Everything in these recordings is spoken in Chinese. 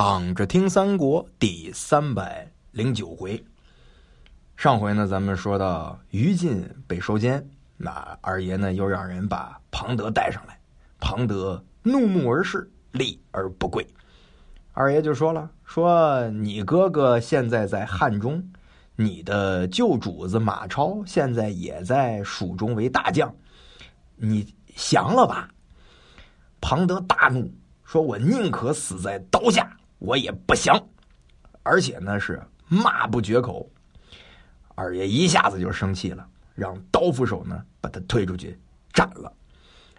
躺着听三国第三百零九回。上回呢，咱们说到于禁被收监，那二爷呢又让人把庞德带上来。庞德怒目而视，立而不跪。二爷就说了：“说你哥哥现在在汉中，你的旧主子马超现在也在蜀中为大将，你降了吧？”庞德大怒，说：“我宁可死在刀下。”我也不降，而且呢是骂不绝口。二爷一下子就生气了，让刀斧手呢把他推出去斩了。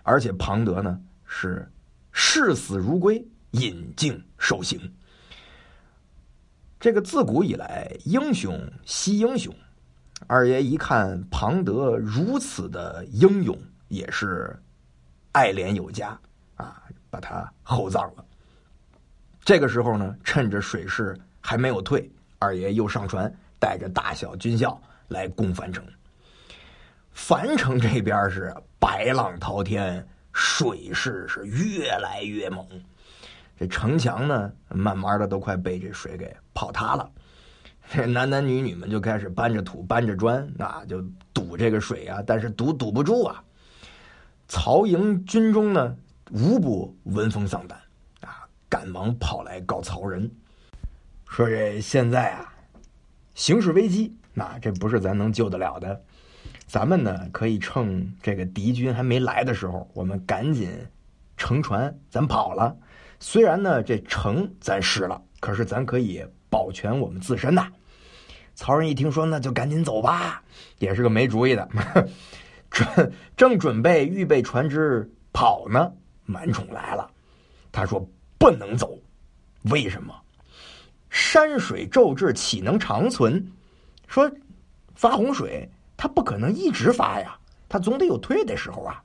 而且庞德呢是视死如归，引颈受刑。这个自古以来英雄惜英雄，二爷一看庞德如此的英勇，也是爱怜有加啊，把他厚葬了。这个时候呢，趁着水势还没有退，二爷又上船，带着大小军校来攻樊城。樊城这边是白浪滔天，水势是越来越猛，这城墙呢，慢慢的都快被这水给泡塌了。这 男男女女们就开始搬着土、搬着砖，啊，就堵这个水啊，但是堵堵不住啊。曹营军中呢，无不闻风丧胆。赶忙跑来告曹仁，说：“这现在啊，形势危机，那这不是咱能救得了的。咱们呢，可以趁这个敌军还没来的时候，我们赶紧乘船，咱跑了。虽然呢，这城咱失了，可是咱可以保全我们自身呐。”曹仁一听说，那就赶紧走吧，也是个没主意的。准正准备预备船只跑呢，满宠来了，他说。不能走，为什么？山水骤至，岂能长存？说发洪水，它不可能一直发呀，它总得有退的时候啊，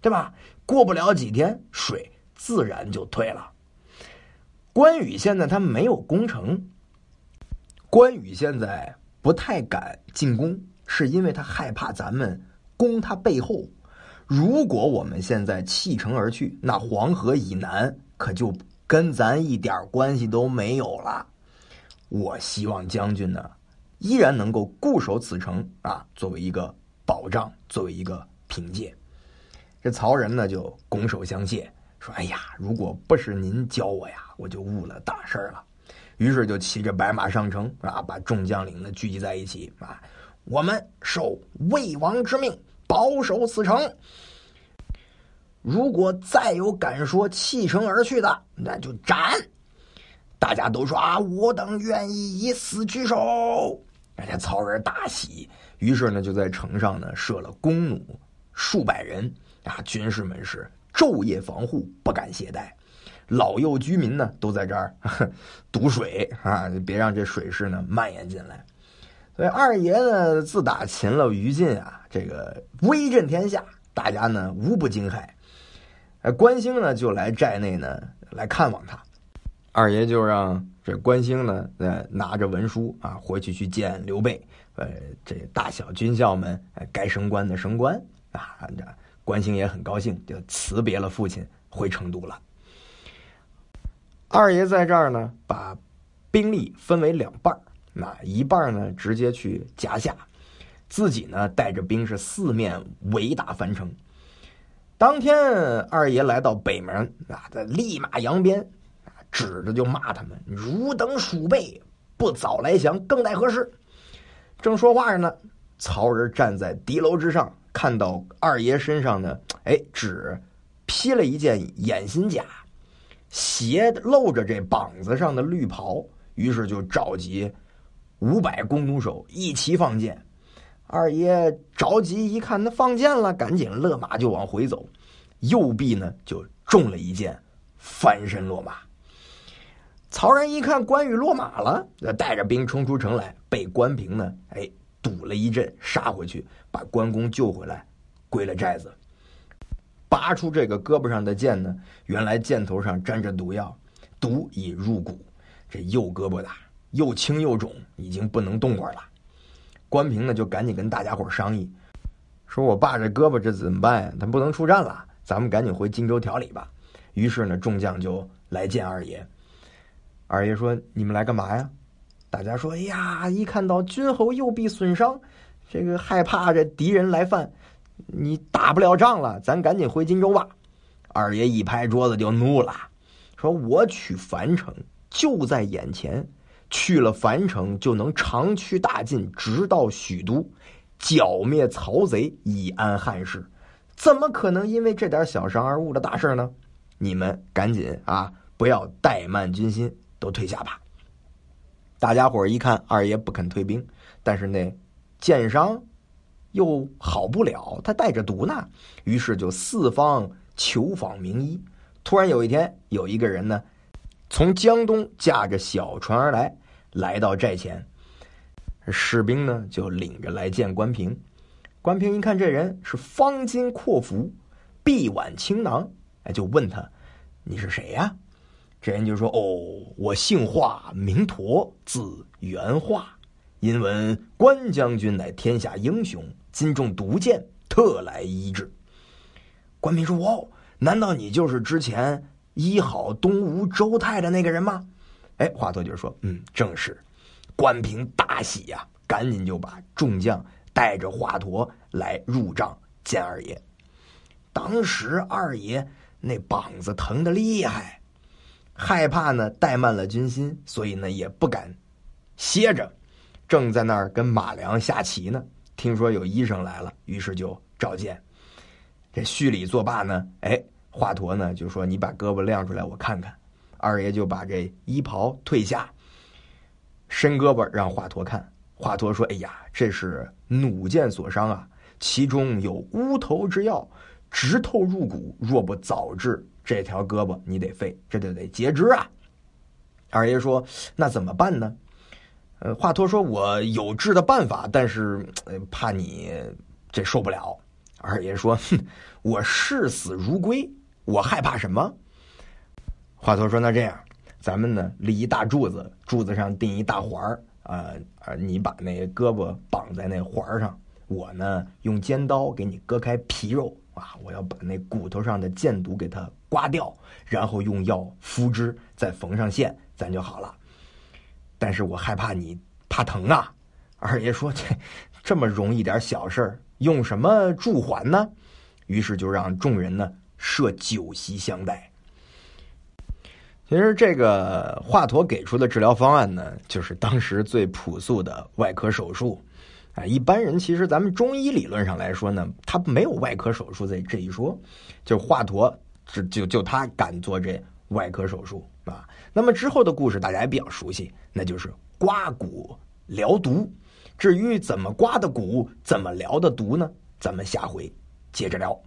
对吧？过不了几天，水自然就退了。关羽现在他没有攻城，关羽现在不太敢进攻，是因为他害怕咱们攻他背后。如果我们现在弃城而去，那黄河以南可就。跟咱一点关系都没有了。我希望将军呢，依然能够固守此城啊，作为一个保障，作为一个凭借。这曹仁呢就拱手相谢，说：“哎呀，如果不是您教我呀，我就误了大事了。”于是就骑着白马上城啊，把众将领呢聚集在一起啊，我们受魏王之命，保守此城。如果再有敢说弃城而去的，那就斩！大家都说啊，我等愿意以死居守。人家曹仁大喜，于是呢就在城上呢设了弓弩数百人啊，军士们是昼夜防护，不敢懈怠。老幼居民呢都在这儿 堵水啊，别让这水势呢蔓延进来。所以二爷呢自打擒了于禁啊，这个威震天下，大家呢无不惊骇。哎，关兴呢就来寨内呢来看望他，二爷就让这关兴呢呃拿着文书啊回去去见刘备，呃这大小军校们该升官的升官啊，这关兴也很高兴，就辞别了父亲回成都了。二爷在这儿呢把兵力分为两半那一半呢直接去夹下，自己呢带着兵是四面围打樊城。当天，二爷来到北门，啊，他立马扬鞭，指着就骂他们：“汝等鼠辈，不早来降，更待何时？”正说话着呢，曹仁站在敌楼之上，看到二爷身上呢，哎，只披了一件掩心甲，斜露着这膀子上的绿袍，于是就召集五百弓弩手一齐放箭。二爷着急一看，那放箭了，赶紧勒马就往回走，右臂呢就中了一箭，翻身落马。曹仁一看关羽落马了，带着兵冲出城来，被关平呢哎堵了一阵，杀回去，把关公救回来，归了寨子。拔出这个胳膊上的箭呢，原来箭头上沾着毒药，毒已入骨，这右胳膊的又青又肿，已经不能动会了。关平呢，就赶紧跟大家伙商议，说：“我爸这胳膊这怎么办呀？他不能出战了，咱们赶紧回荆州调理吧。”于是呢，众将就来见二爷。二爷说：“你们来干嘛呀？”大家说：“哎呀，一看到君侯右臂损伤，这个害怕这敌人来犯，你打不了仗了，咱赶紧回荆州吧。”二爷一拍桌子就怒了，说：“我取樊城就在眼前，去了樊城就能长驱大进，直到许都，剿灭曹贼，以安汉室。怎么可能因为这点小伤而误了大事呢？你们赶紧啊，不要怠慢军心，都退下吧。”大家伙一看二爷不肯退兵，但是那箭伤又好不了，他带着毒呢，于是就四方。求访名医，突然有一天，有一个人呢，从江东驾着小船而来，来到寨前。士兵呢就领着来见关平。关平一看这人是方巾阔服，臂挽青囊，哎，就问他：“你是谁呀？”这人就说：“哦，我姓华，名佗，字元化。因闻关将军乃天下英雄，今中毒箭，特来医治。”关平说：“哦，难道你就是之前医好东吴周泰的那个人吗？”哎，华佗就说：“嗯，正是。”关平大喜呀，赶紧就把众将带着华佗来入帐见二爷。当时二爷那膀子疼的厉害，害怕呢怠慢了军心，所以呢也不敢歇着，正在那儿跟马良下棋呢。听说有医生来了，于是就召见。这叙礼作罢呢，哎，华佗呢就说：“你把胳膊亮出来，我看看。”二爷就把这衣袍褪下，伸胳膊让华佗看。华佗说：“哎呀，这是弩箭所伤啊，其中有乌头之药，直透入骨。若不早治，这条胳膊你得废，这就得截肢啊。”二爷说：“那怎么办呢？”呃，华佗说：“我有治的办法，但是怕你这受不了。”二爷说：“哼，我视死如归，我害怕什么？”华佗说：“那这样，咱们呢立一大柱子，柱子上钉一大环儿，啊啊，你把那胳膊绑在那环上，我呢用尖刀给你割开皮肉啊，我要把那骨头上的箭毒给它刮掉，然后用药敷之，再缝上线，咱就好了。但是我害怕你怕疼啊。”二爷说：“这这么容易点小事儿。”用什么助缓呢？于是就让众人呢设酒席相待。其实这个华佗给出的治疗方案呢，就是当时最朴素的外科手术。啊，一般人其实咱们中医理论上来说呢，他没有外科手术这这一说。就华佗，就就就他敢做这外科手术啊。那么之后的故事大家也比较熟悉，那就是刮骨疗毒。至于怎么刮的骨，怎么疗的毒呢？咱们下回接着聊。